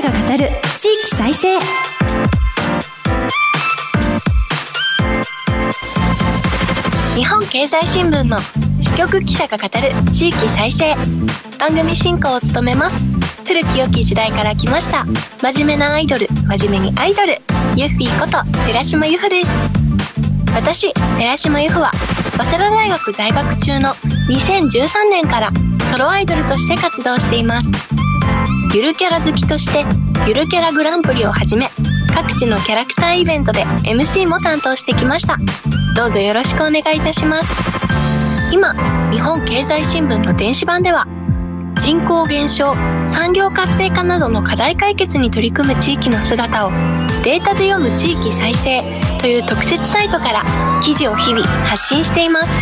者が語る地域再生。日本経済新聞の支局記者が語る地域再生。番組進行を務めます。古き良き時代から来ました。真面目なアイドル真面目にアイドル。ユッフィーこと寺島由布です。私寺島由布は早稲田大学在学中の2013年からソロアイドルとして活動しています。ゆるキャラ好きとしてゆるキャラグランプリをはじめ各地のキャラクターイベントで MC も担当してきました。どうぞよろしくお願いいたします。今日本経済新聞の電子版では人口減少産業活性化などの課題解決に取り組む地域の姿をデータで読む地域再生という特設サイトから記事を日々発信しています。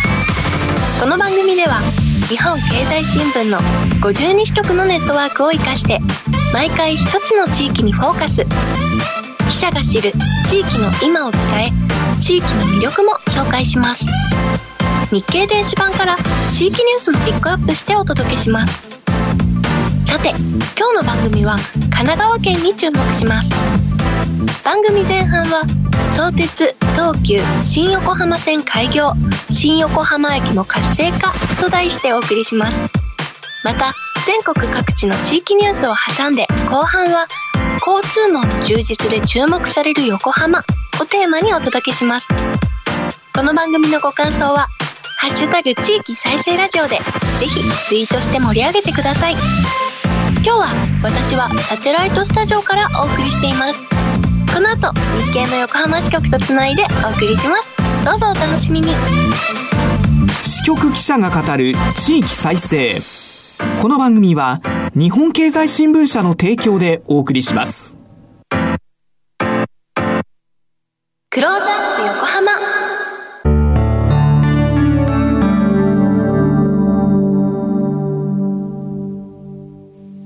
この番組では日本経済新聞の52支局のネットワークを生かして毎回一つの地域にフォーカス。記者が知る地域の今を伝え地域の魅力も紹介します。日経電子版から地域ニュースもピックアップしてお届けします。さて今日の番組は神奈川県に注目します。番組前半は相鉄東急新横浜線開業新横浜駅の活性化と題してお送りします。また全国各地の地域ニュースを挟んで後半は交通網の充実で注目される横浜をテーマにお届けします。この番組のご感想は「ハッシュタグ地域再生ラジオ」でぜひツイートして盛り上げてください。今日は私はサテライトスタジオからお送りしています。この後日経の横浜支局とつないでお送りします。どうぞお楽しみに。支局記者が語る地域再生。この番組は日本経済新聞社の提供でお送りします。クローズアップ横浜。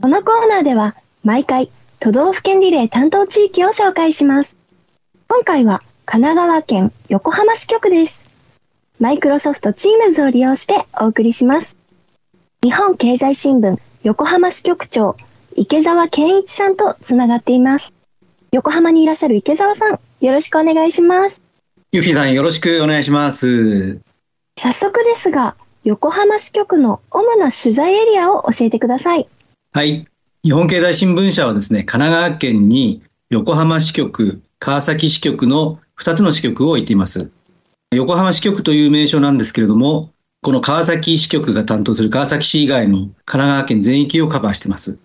このコーナーでは毎回都道府県リレー担当地域を紹介します。今回は神奈川県横浜支局です。マイクロソフト Teams を利用してお送りします。日本経済新聞横浜支局長池澤健一さんとつながっています。横浜にいらっしゃる池澤さん、よろしくお願いします。ゆフィさんよろしくお願いします。早速ですが、横浜支局の主な取材エリアを教えてください。はい。日本経済新聞社はですね、神奈川県に横浜支局、川崎支局の2つの支局を置いています。横浜支局という名称なんですけれども、この川崎支局が担当する川崎市以外の神奈川県全域をカバーしています。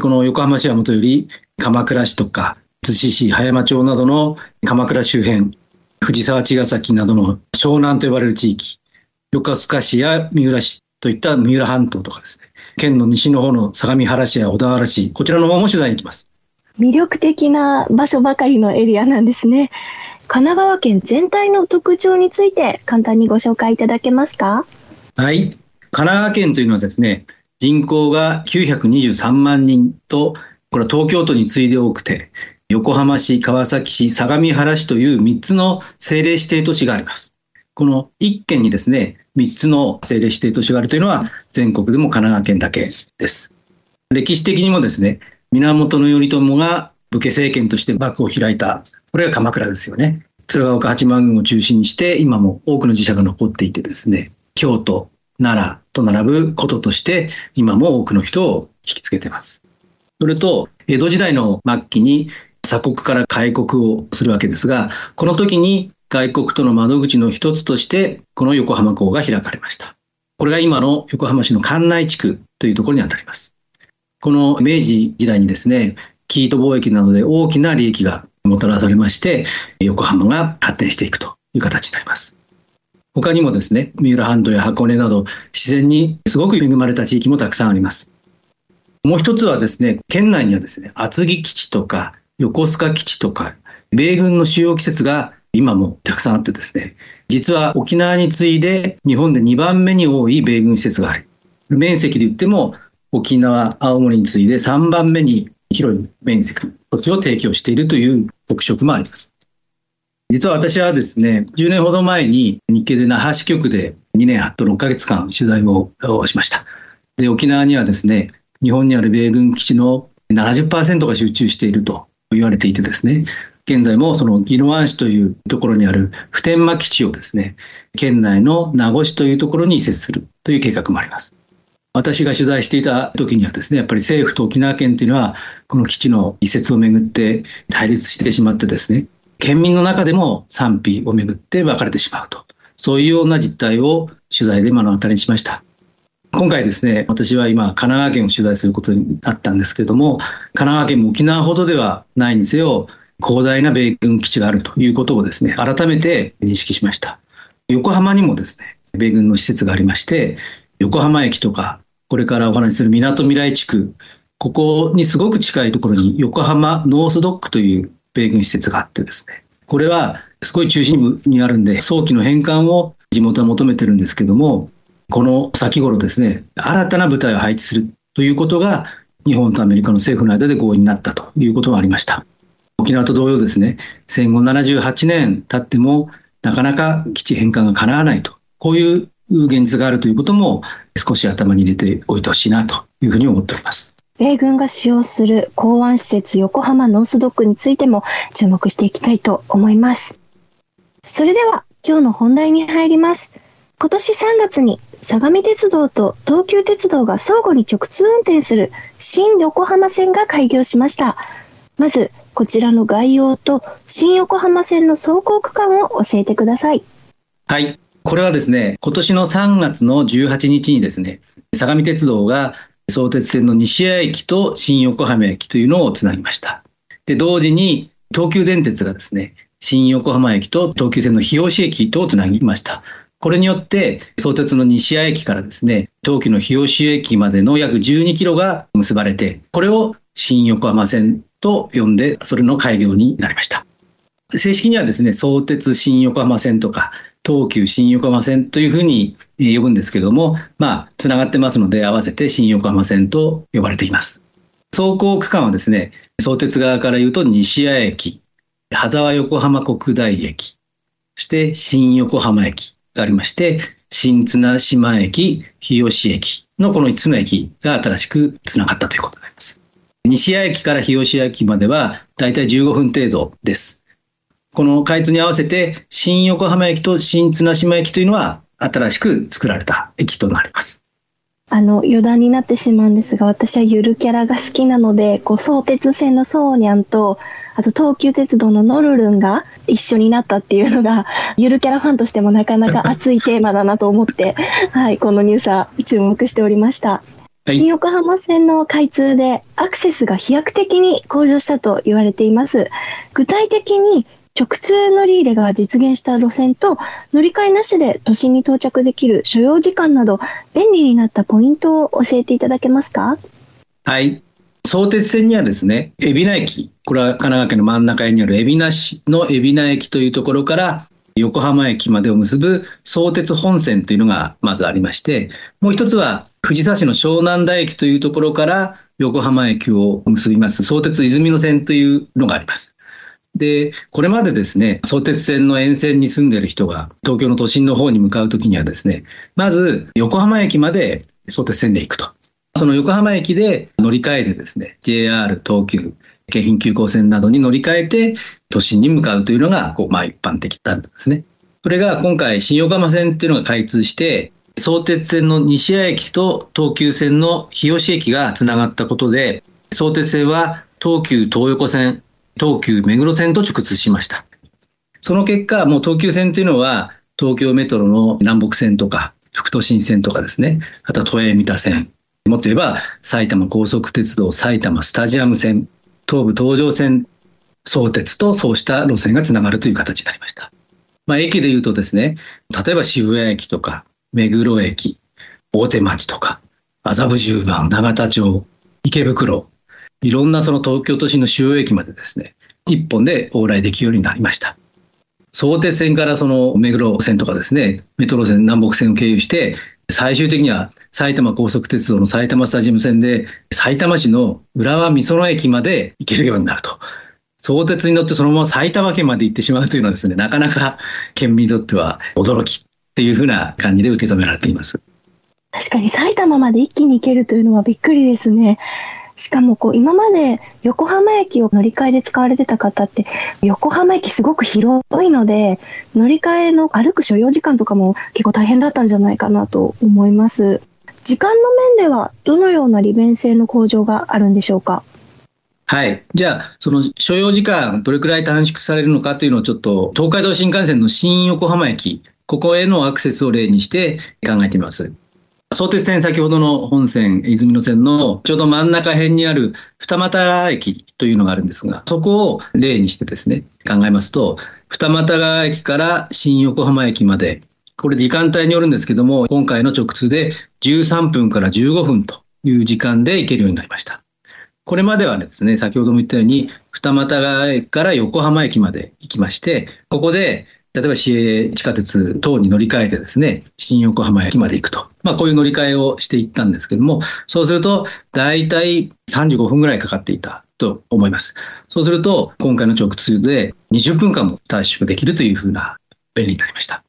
この横浜市はもとより鎌倉市とか逗子市、葉山町などの鎌倉周辺、藤沢茅ヶ崎などの湘南と呼ばれる地域、横須賀市や三浦市といった三浦半島とかですね、県の西の方の相模原市や小田原市、こちらの方も取材に行きます。魅力的な場所ばかりのエリアなんですね。神奈川県全体の特徴について簡単にご紹介いただけますか？はい。神奈川県というのはですね、人口が923万人と、これは東京都に次いで多くて、横浜市、川崎市、相模原市という3つの政令指定都市があります。この1県にですね、3つの政令指定都市があるというのは全国でも神奈川県だけです。歴史的にもですね、源頼朝が武家政権として幕府を開いた、これが鎌倉ですよね。鶴岡八幡宮を中心にして、今も多くの寺社が残っていてですね、京都、奈良と並ぶこととして、今も多くの人を引きつけてます。それと、江戸時代の末期に鎖国から開国をするわけですが、この時に外国との窓口の一つとして、この横浜港が開かれました。これが今の横浜市の関内地区というところにあたります。この明治時代にですね、生糸貿易などで大きな利益がもたらされまして、横浜が発展していくという形になります。他にもですね、三浦半島や箱根など自然にすごく恵まれた地域もたくさんあります。もう一つはですね、県内にはですね、厚木基地とか横須賀基地とか、米軍の主要施設が今もたくさんあってですね、実は沖縄に次いで日本で2番目に多い米軍施設があり、面積で言っても沖縄、青森に次いで3番目に広い面積、土地を提供しているという特色もあります。実は私はですね、10年ほど前に日経で那覇支局で2年と6ヶ月間取材をしました。で、沖縄にはですね、日本にある米軍基地の70%が集中していると言われていてですね、現在もその宜野湾市というところにある普天間基地をですね、県内の名護市というところに移設するという計画もあります。私が取材していた時にはですね、やっぱり政府と沖縄県というのは、この基地の移設をめぐって対立してしまってですね、県民の中でも賛否をめぐって分かれてしまうと。そういうような実態を取材で目の当たりにしました。今回ですね、私は今、神奈川県を取材することになったんですけれども、神奈川県も沖縄ほどではないにせよ、広大な米軍基地があるということをですね、改めて認識しました。横浜にもですね、米軍の施設がありまして、横浜駅とか、これからお話しする港未来地区、ここにすごく近いところに横浜ノースドックという米軍施設があってですね、これはすごい中心部にあるんで、早期の返還を地元は求めてるんですけども、この先頃ですね、新たな部隊を配置するということが、日本とアメリカの政府の間で合意になったということがありました。沖縄と同様ですね、戦後78年経っても、なかなか基地返還が叶わないと、こういう現実があるということも、少し頭に入れておいてほしいなというふうに思っております。米軍が使用する港湾施設横浜ノースドックについても注目していきたいと思います。それでは今日の本題に入ります。今年3月に相模鉄道と東急鉄道が相互に直通運転する新横浜線が開業しました。まず、こちらの概要と新横浜線の走行区間を教えてください。はい。これはですね、今年の3月の18日にですね、相模鉄道が相鉄線の西谷駅と新横浜駅というのをつなぎました。で、同時に東急電鉄がですね、新横浜駅と東急線の日吉駅とつなぎました。これによって、相鉄の西谷駅からですね、東急の日吉駅までの約12キロが結ばれて、これを新横浜線と呼んで、それの開業になりました。正式にはですね、相鉄新横浜線とか、東急新横浜線というふうに呼ぶんですけども、まあ、つながってますので、合わせて新横浜線と呼ばれています。走行区間はですね、相鉄側から言うと西谷駅、羽沢横浜国大駅、そして新横浜駅、がありまして、新綱島駅、日吉駅のこの5つの駅が新しくつながったということになります。西谷駅から日吉駅まではだいたい15分程度です。この開通に合わせて新横浜駅と新綱島駅というのは新しく作られた駅となります。あの余談になってしまうんですが私はゆるキャラが好きなのでこう相鉄線のソーニャンとあと東急鉄道のノルルンが一緒になったっていうのが ゆるキャラファンとしてもなかなか熱いテーマだなと思って、はい、このニュースは注目しておりました。はい、新横浜線の開通でアクセスが飛躍的に向上したと言われています。具体的に直通乗り入れが実現した路線と乗り換えなしで都心に到着できる所要時間など便利になったポイントを教えていただけますか？はい。相鉄線にはですね、海老名駅、これは神奈川県の真ん中にある海老名市の海老名駅というところから横浜駅までを結ぶ相鉄本線というのがまずありまして、もう一つは藤沢市の湘南台駅というところから横浜駅を結びます相鉄泉野線というのがあります。で、これまでですね、相鉄線の沿線に住んでいる人が東京の都心の方に向かうときにはですね、まず横浜駅まで相鉄線で行くと。その横浜駅で乗り換えてですね、JR 東急、京浜急行線などに乗り換えて都心に向かうというのが、こう、まあ一般的だったんですね。それが今回新横浜線っていうのが開通して、相鉄線の西谷駅と東急線の日吉駅がつながったことで、相鉄線は東急東横線、東急目黒線と直通しました。その結果、もう東急線というのは、東京メトロの南北線とか、副都心線とかですね、あとは都営三田線、もっと言えば、埼玉高速鉄道埼玉スタジアム線、東武東上線、相鉄とそうした路線がつながるという形になりました。まあ、駅で言うとですね、例えば渋谷駅とか、目黒駅、大手町とか、麻布十番、永田町、池袋、いろんなその東京都心の主要駅までですね、一本で往来できるようになりました。相鉄線からその目黒線とかですね、メトロ線、南北線を経由して、最終的には埼玉高速鉄道の埼玉スタジアム線で、埼玉市の浦和美園駅まで行けるようになると。相鉄に乗ってそのまま埼玉県まで行ってしまうというのはですね、なかなか県民にとっては驚きっていうふうな感じで受け止められています。確かに埼玉まで一気に行けるというのはびっくりですね。しかもこう今まで横浜駅を乗り換えで使われてた方って横浜駅すごく広いので乗り換えの歩く所要時間とかも結構大変だったんじゃないかなと思います。時間の面ではどのような利便性の向上があるんでしょうか？はい。じゃあ、その所要時間、どれくらい短縮されるのかというのをちょっと、東海道新幹線の新横浜駅、ここへのアクセスを例にして考えてみます。相鉄線、先ほどの本線、泉野線のちょうど真ん中辺にある二俣駅というのがあるんですが、そこを例にしてですね、考えますと、二俣川駅から新横浜駅まで、これ時間帯によるんですけども、今回の直通で13分から15分という時間で行けるようになりました。これまではですね、先ほども言ったように、二俣川駅から横浜駅まで行きまして、ここで、例えば市営地下鉄等に乗り換えてですね、新横浜駅まで行くと。まあ、こういう乗り換えをしていったんですけども、そうすると、大体35分ぐらいかかっていたと思います。そうすると、今回の直通で20分間も短縮できるというふうな便利になりました。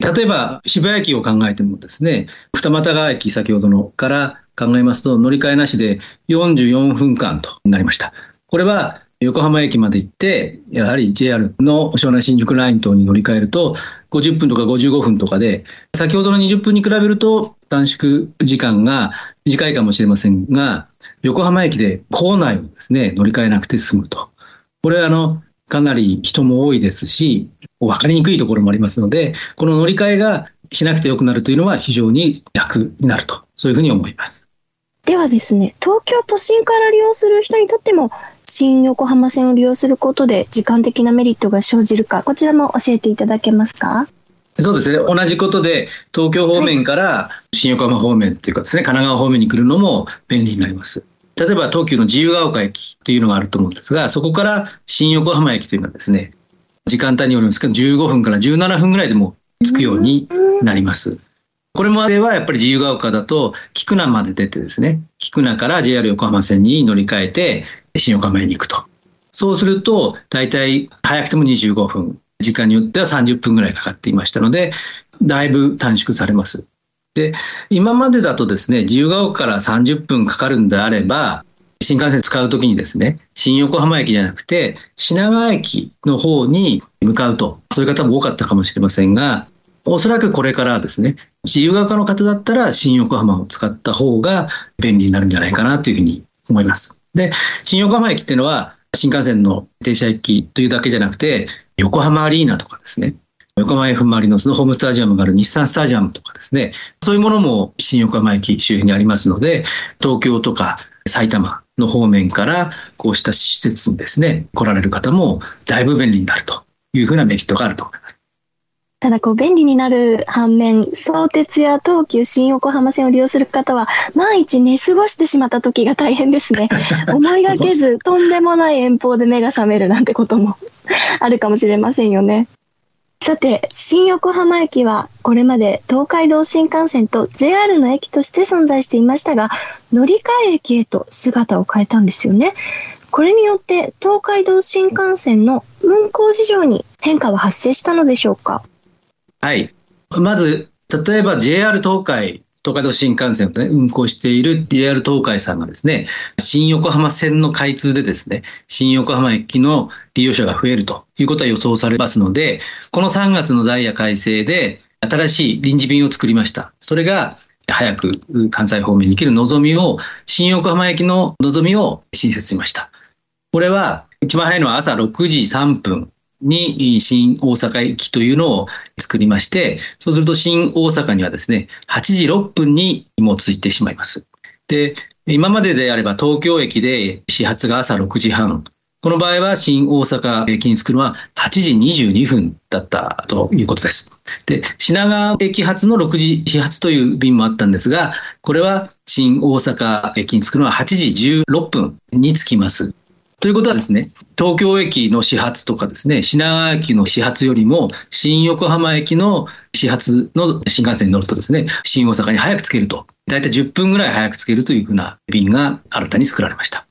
例えば、渋谷駅を考えてもですね、二俣川駅先ほどのから考えますと、乗り換えなしで44分間となりました。これは横浜駅まで行って、やはり JR の湘南新宿ライン等に乗り換えると、50分とか55分とかで、先ほどの20分に比べると短縮時間が短いかもしれませんが、横浜駅で構内をですね、乗り換えなくて済むと。これはあの、かなり人も多いですし、分かりにくいところもありますので、この乗り換えがしなくてよくなるというのは非常に楽になると、そういうふうに思います。ではですね、東京都心から利用する人にとっても、新横浜線を利用することで時間的なメリットが生じるか、こちらも教えていただけますか？そうですね。同じことで、東京方面から新横浜方面というかですね、神奈川方面に来るのも便利になります。例えば東急の自由が丘駅というのがあると思うんですが、そこから新横浜駅というのはですね、時間帯によるんですけど、15分から17分ぐらいでも着くようになります。これまではやっぱり自由が丘だと、菊名まで出てですね、菊名から JR 横浜線に乗り換えて、新横浜へ行くと。そうすると、大体早くても25分、時間によっては30分ぐらいかかっていましたので、だいぶ短縮されます。で、今までだとですね、自由が丘から30分かかるんであれば、新幹線使うときにですね、新横浜駅じゃなくて、品川駅の方に向かうと、そういう方も多かったかもしれませんが、おそらくこれからですね、自由が丘の方だったら新横浜を使った方が便利になるんじゃないかなというふうに思います。で、新横浜駅っていうのは新幹線の停車駅というだけじゃなくて、横浜アリーナとかですね、横浜 F・ マリノスのホームスタジアムがある日産スタジアムとかですね、そういうものも新横浜駅周辺にありますので、東京とか埼玉の方面からこうした施設にですね、来られる方もだいぶ便利になるというふうなメリットがあると思います。ただこう便利になる反面、相鉄や東急新横浜線を利用する方は、万一寝過ごしてしまった時が大変ですね。思いがけず、とんでもない遠方で目が覚めるなんてことも あるかもしれませんよね。さて、新横浜駅はこれまで東海道新幹線と JR の駅として存在していましたが、乗り換え駅へと姿を変えたんですよね。これによって東海道新幹線の運行事情に変化は発生したのでしょうか？はい。まず、例えば JR 東海、東海道新幹線を、ね、運行している JR 東海さんがですね、新横浜線の開通でですね、新横浜駅の利用者が増えるということは予想されますので、この3月のダイヤ改正で新しい臨時便を作りました。それが早く関西方面に行けるのぞみを、新横浜駅ののぞみを新設しました。これは一番早いのは朝6時3分に新大阪駅というのを作りまして、そうすると新大阪にはですね、8時6分にもついてしまいます。で、今までであれば東京駅で始発が朝6時半、この場合は新大阪駅に着くのは8時22分だったということです。で、品川駅発の6時始発という便もあったんですが、これは新大阪駅に着くのは8時16分に着きます。ということはですね、東京駅の始発とかですね、品川駅の始発よりも、新横浜駅の始発の新幹線に乗るとですね、新大阪に早く着けると。だいたい10分ぐらい早く着けるというふうな便が新たに作られました。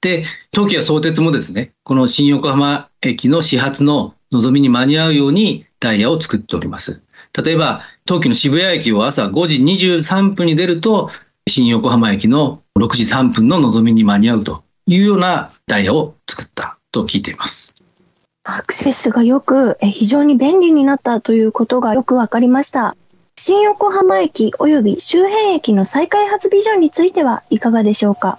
で、東急や相鉄もですね、この新横浜駅の始発ののぞみに間に合うようにダイヤを作っております。例えば、東急の渋谷駅を朝5時23分に出ると、新横浜駅の6時3分の望みに間に合うというようなダイヤを作ったと聞いています。アクセスがよく、非常に便利になったということがよくわかりました。新横浜駅及び周辺駅の再開発ビジョンについてはいかがでしょうか？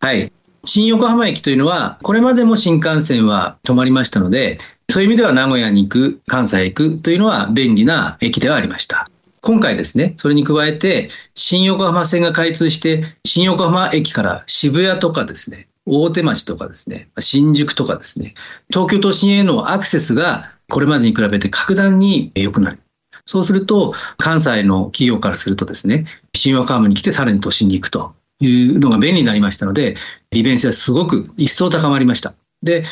はい。新横浜駅というのは、これまでも新幹線は止まりましたので、そういう意味では名古屋に行く、関西へ行くというのは便利な駅ではありました。今回ですね、それに加えて、新横浜線が開通して、新横浜駅から渋谷とかですね、大手町とかですね、新宿とかですね、東京都心へのアクセスがこれまでに比べて格段に良くなる。そうすると、関西の企業からするとですね、新横浜に来てさらに都心に行くというのが便利になりましたので、利便性はすごく一層高まりました。で、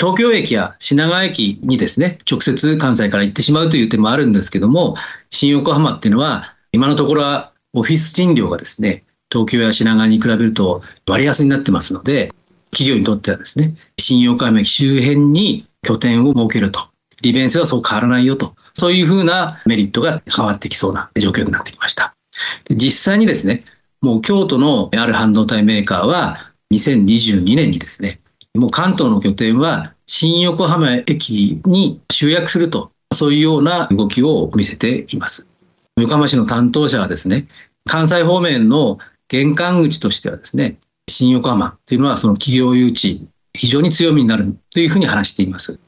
東京駅や品川駅にですね、直接関西から行ってしまうという点もあるんですけども、新横浜っていうのは、今のところはオフィス賃料がですね、東京や品川に比べると割安になってますので、企業にとってはですね、新横浜駅周辺に拠点を設けると。利便性はそう変わらないよと。そういうふうなメリットが変わってきそうな状況になってきました。実際にですね、もう京都のある半導体メーカーは2022年にですね、もう関東の拠点は新横浜駅に集約すると、そういうような動きを見せています。横浜市の担当者はですね、関西方面の玄関口としてはですね、新横浜というのはその企業誘致、非常に強みになるというふうに話しています。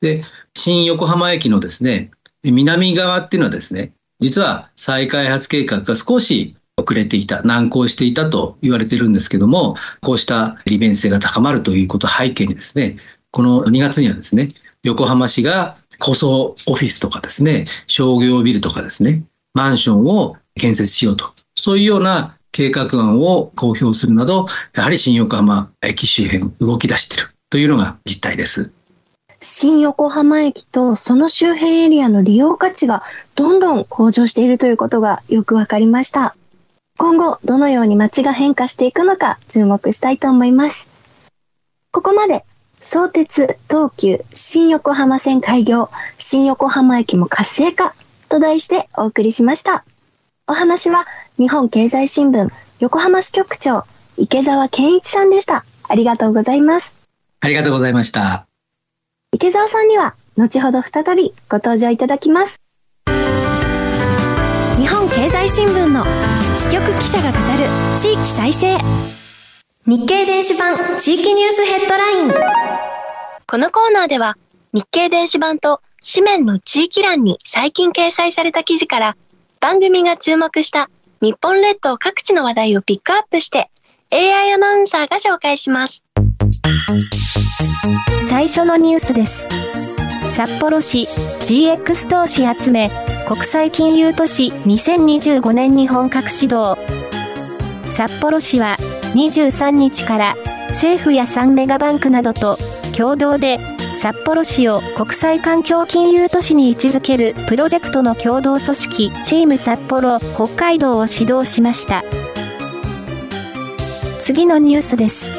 で、新横浜駅のですね、南側っていうのはですね、実は再開発計画が少し遅れていた、難航していたと言われているんですけども、こうした利便性が高まるということを背景にですね、この2月にはですね、横浜市が高層オフィスとかですね、商業ビルとかですね、マンションを建設しようと、そういうような計画案を公表するなど、やはり新横浜駅周辺動き出しているというのが実態です。新横浜駅とその周辺エリアの利用価値がどんどん向上しているということがよくわかりました。今後どのように街が変化していくのか注目したいと思います。ここまで相鉄、東急、新横浜線開業、新横浜駅も活性化と題してお送りしました。お話は日本経済新聞横浜支局長池澤健一さんでした。ありがとうございます。ありがとうございました。池澤さんには後ほど再びご登場いただきます。日本経済新聞の支局記者が語る地域再生。日経電子版地域ニュースヘッドライン。このコーナーでは日経電子版と紙面の地域欄に最近掲載された記事から番組が注目した日本列島各地の話題をピックアップして AI アナウンサーが紹介します。最初のニュースです。札幌市 GX 投資集め国際金融都市2025年に本格始動。札幌市は23日から政府や3メガバンクなどと共同で札幌市を国際環境金融都市に位置づけるプロジェクトの共同組織チーム札幌北海道を指導しました。次のニュースです。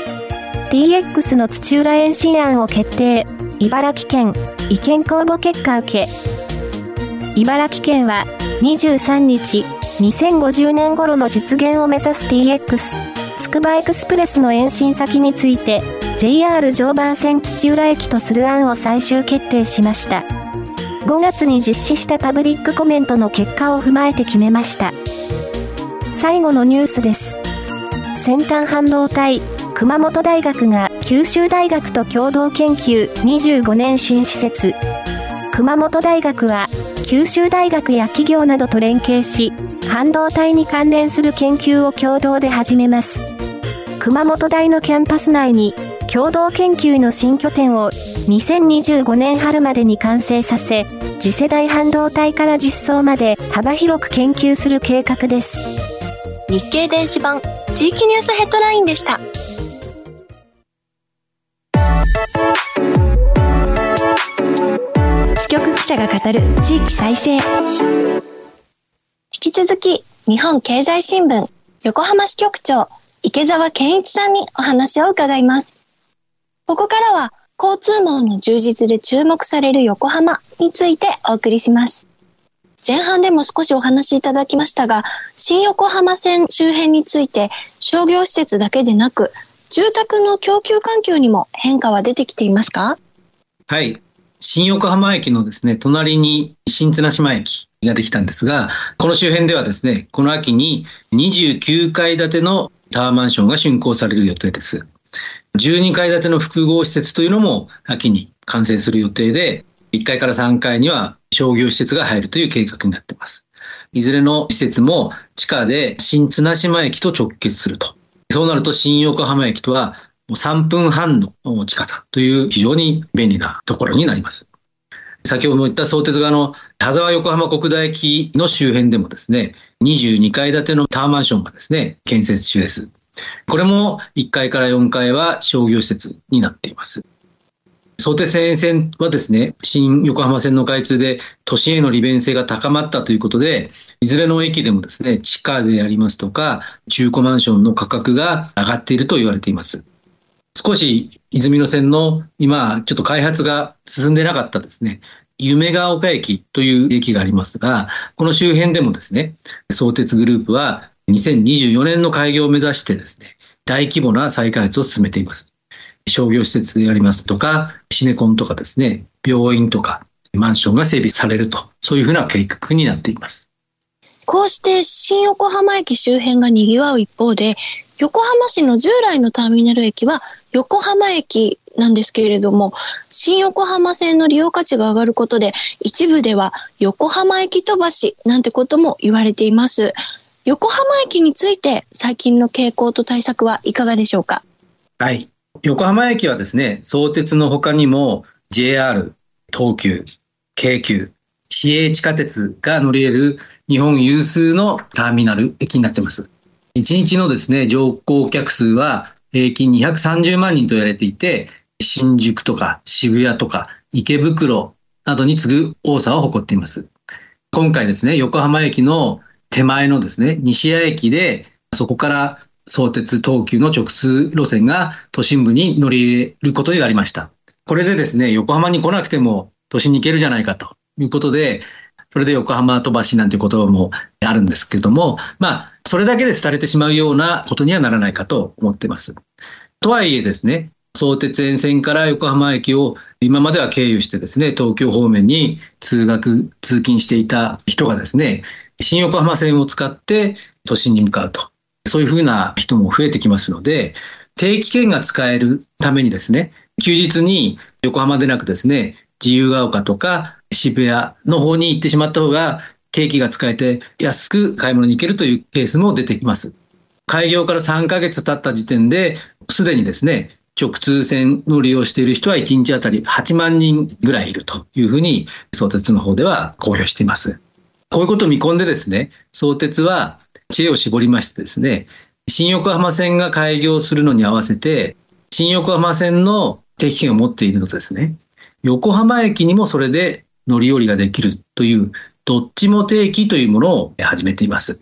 DX の土浦延伸案を決定。茨城県意見公募結果受け茨城県は23日2050年頃の実現を目指す DX つくばエクスプレスの延伸先について JR 常磐線土浦駅とする案を最終決定しました。5月に実施したパブリックコメントの結果を踏まえて決めました。最後のニュースです。先端半導体、熊本大学が九州大学と共同研究25年新施設。熊本大学は九州大学や企業などと連携し、半導体に関連する研究を共同で始めます。熊本大のキャンパス内に共同研究の新拠点を2025年春までに完成させ、次世代半導体から実装まで幅広く研究する計画です。日経電子版地域ニュースヘッドラインでした。者が語る地域再生。引き続き、日本経済新聞横浜支局長池澤健一さんにお話を伺います。ここからは交通網の充実で注目される横浜についてお送りします。前半でも少しお話しいただきましたが、新横浜線周辺について商業施設だけでなく、住宅の供給環境にも変化は出てきていますか？はい。新横浜駅のですね、隣に新綱島駅ができたんですが、この周辺ではですね、この秋に29階建てのタワーマンションが竣工される予定です。12階建ての複合施設というのも秋に完成する予定で、1階から3階には商業施設が入るという計画になっています。いずれの施設も地下で新綱島駅と直結すると。そうなると新横浜駅とは3分半の近さという非常に便利なところになります。先ほども言った相鉄側の田沢横浜国大駅の周辺でもですね、22階建てのタワーマンションがですね、建設中です。これも1階から4階は商業施設になっています。相鉄線線はですね、新横浜線の開通で都心への利便性が高まったということで、いずれの駅でもですね、地下でありますとか、中古マンションの価格が上がっていると言われています。少し泉の線の今、ちょっと開発が進んでなかったですね、夢ヶ丘駅という駅がありますが、この周辺でもですね、相鉄グループは2024年の開業を目指してですね、大規模な再開発を進めています。商業施設でありますとか、シネコンとかですね、病院とか、マンションが整備されると、そういうふうな計画になっています。こうして新横浜駅周辺が賑わう一方で、横浜市の従来のターミナル駅は横浜駅なんですけれども、新横浜線の利用価値が上がることで、一部では横浜駅飛ばしなんてことも言われています。横浜駅について最近の傾向と対策はいかがでしょうか？はい。横浜駅はですね、相鉄の他にも JR、東急、京急、市営地下鉄が乗り入れる日本有数のターミナル駅になってます。1日のですね、乗降客数は平均230万人と言われていて、新宿とか渋谷とか池袋などに次ぐ多さを誇っています。今回ですね、横浜駅の手前のですね、西谷駅で、そこから相鉄東急の直通路線が都心部に乗り入れることになりました。これでですね、横浜に来なくても都心に行けるじゃないかということで、それで横浜飛ばしなんて言葉もあるんですけれども、まあ、それだけで廃れてしまうようなことにはならないかと思っています。とはいえですね、相鉄沿線から横浜駅を今までは経由してですね、東京方面に通学、通勤していた人がですね、新横浜線を使って都心に向かうと。そういうふうな人も増えてきますので、定期券が使えるためにですね、休日に横浜でなくですね、自由が丘とか渋谷の方に行ってしまった方が、定期が使えて安く買い物に行けるというケースも出てきます。開業から3ヶ月経った時点で、すでにですね、直通線を利用している人は1日あたり8万人ぐらいいるというふうに、相鉄の方では公表しています。こういうことを見込んでですね、相鉄は知恵を絞りましてですね、新横浜線が開業するのに合わせて、新横浜線の定期券を持っているのですね、横浜駅にもそれで乗り降りができるという、どっちも定期というものを始めています。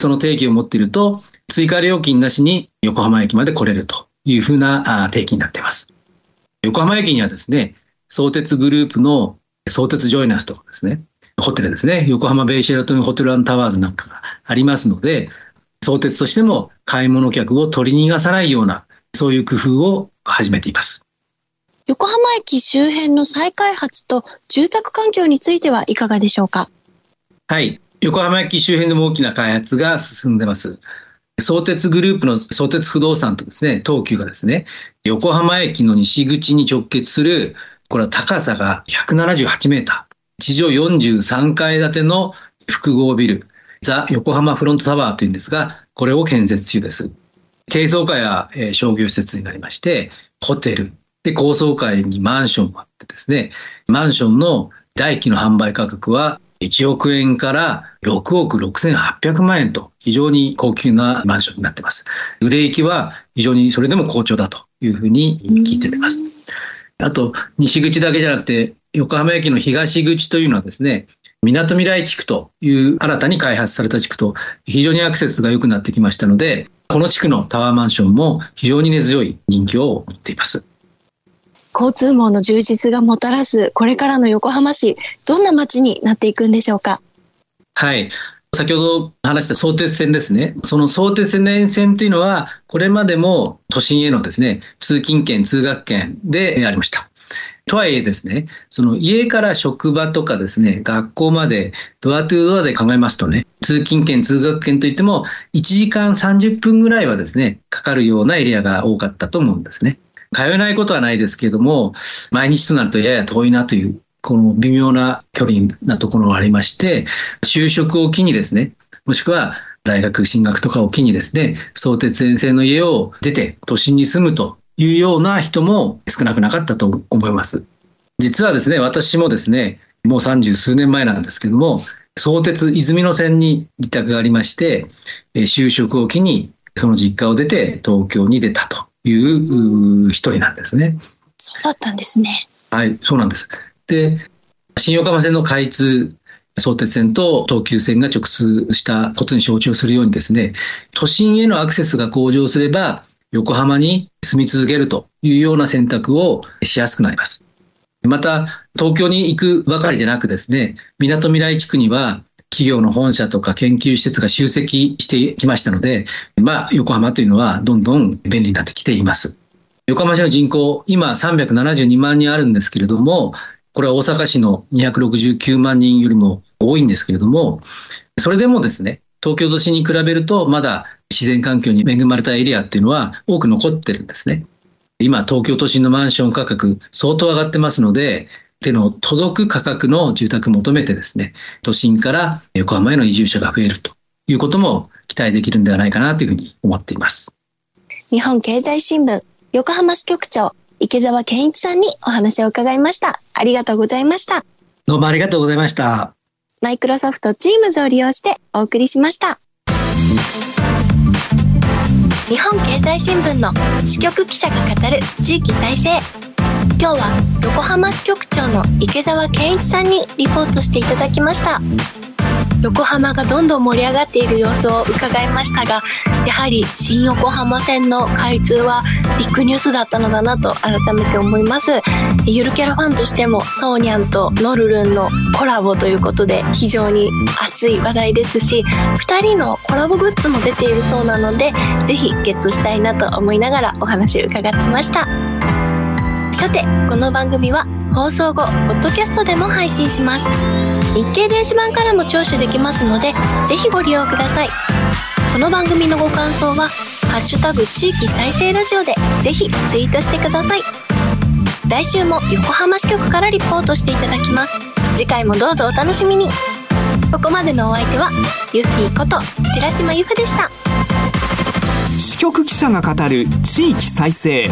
その定期を持っていると、追加料金なしに横浜駅まで来れるというふうな定期になっています。横浜駅にはですね、相鉄グループの相鉄ジョイナスとかですね、ホテルですね、横浜ベイシェラトンホテルタワーズなんかがありますので、相鉄としても買い物客を取り逃がさないような、そういう工夫を始めています。横浜駅周辺の再開発と住宅環境についてはいかがでしょうか？はい。横浜駅周辺でも大きな開発が進んでます。相鉄グループの相鉄不動産とですね、東急がですね、横浜駅の西口に直結する、これは高さが178メーター、地上43階建ての複合ビル、ザ・横浜フロントタワーというんですが、これを建設中です。低層階や商業施設になりまして、ホテル、で、高層階にマンションもあってですね、マンションの大期の販売価格は1億円から6億6800万円と非常に高級なマンションになっています。売れ行きは非常にそれでも好調だというふうに聞いております。あと、西口だけじゃなくて、横浜駅の東口というのはですね、みなとみらい地区という新たに開発された地区と非常にアクセスが良くなってきましたので、この地区のタワーマンションも非常に根強い人気を持っています。交通網の充実がもたらすこれからの横浜市、どんな街になっていくんでしょうか？はい。先ほど話した相鉄線ですね。その相鉄線沿線というのは、これまでも都心へのですね、通勤圏、通学圏でありました。とはいえですね、その家から職場とかですね、学校までドアトゥードアで考えますとね、通勤圏、通学圏といっても、1時間30分ぐらいはですね、かかるようなエリアが多かったと思うんですね。通えないことはないですけれども、毎日となるとやや遠いなというこの微妙な距離なところがありまして、就職を機にですね、もしくは大学進学とかを機にですね、相鉄先生の家を出て都心に住むというような人も少なくなかったと思います。実はですね、私もですね、もう三十数年前なんですけども、相鉄泉野線に自宅がありまして、就職を機にその実家を出て東京に出たという一人なんですね。そうだったんですね。はい、そうなんです。で、新横浜線の開通、相鉄線と東急線が直通したことに象徴するようにですね、都心へのアクセスが向上すれば、横浜に住み続けるというような選択をしやすくなります。また、東京に行くばかりでなくですね、みなとみらい地区には企業の本社とか研究施設が集積してきましたので、まあ、横浜というのはどんどん便利になってきています。横浜市の人口、今372万人あるんですけれども、これは大阪市の269万人よりも多いんですけれども、それでもですね、東京都心に比べると、まだ自然環境に恵まれたエリアっていうのは多く残ってるんですね。今、東京都心のマンション価格、相当上がってますので、手の届く価格の住宅求めてですね、都心から横浜への移住者が増えるということも期待できるんではないかなというふうに思っています。日本経済新聞横浜支局長池澤健一さんにお話を伺いました。ありがとうございました。どうもありがとうございました。マイクロソフト Teams を利用してお送りしました。日本経済新聞の支局記者が語る地域再生。今日は横浜支局長の池澤健一さんにリポートしていただきました。横浜がどんどん盛り上がっている様子を伺いましたがやはり新横浜線の開通はビッグニュースだったのだなと改めて思いますゆるキャラファンとしてもソーニャンとノルルンのコラボということで非常に熱い話題ですし2人のコラボグッズも出ているそうなのでぜひゲットしたいなと思いながらお話伺ってましたさてこの番組は放送後ポッドキャストでも配信します日経電子版からも聴取できますので、ぜひご利用ください。この番組のご感想は、ハッシュタグ地域再生ラジオでぜひツイートしてください。来週も横浜支局からリポートしていただきます。次回もどうぞお楽しみに。ここまでのお相手は、ゆっきーこと寺島由香でした。支局記者が語る地域再生。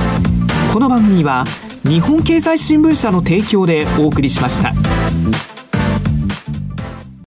この番組は、日本経済新聞社の提供でお送りしました。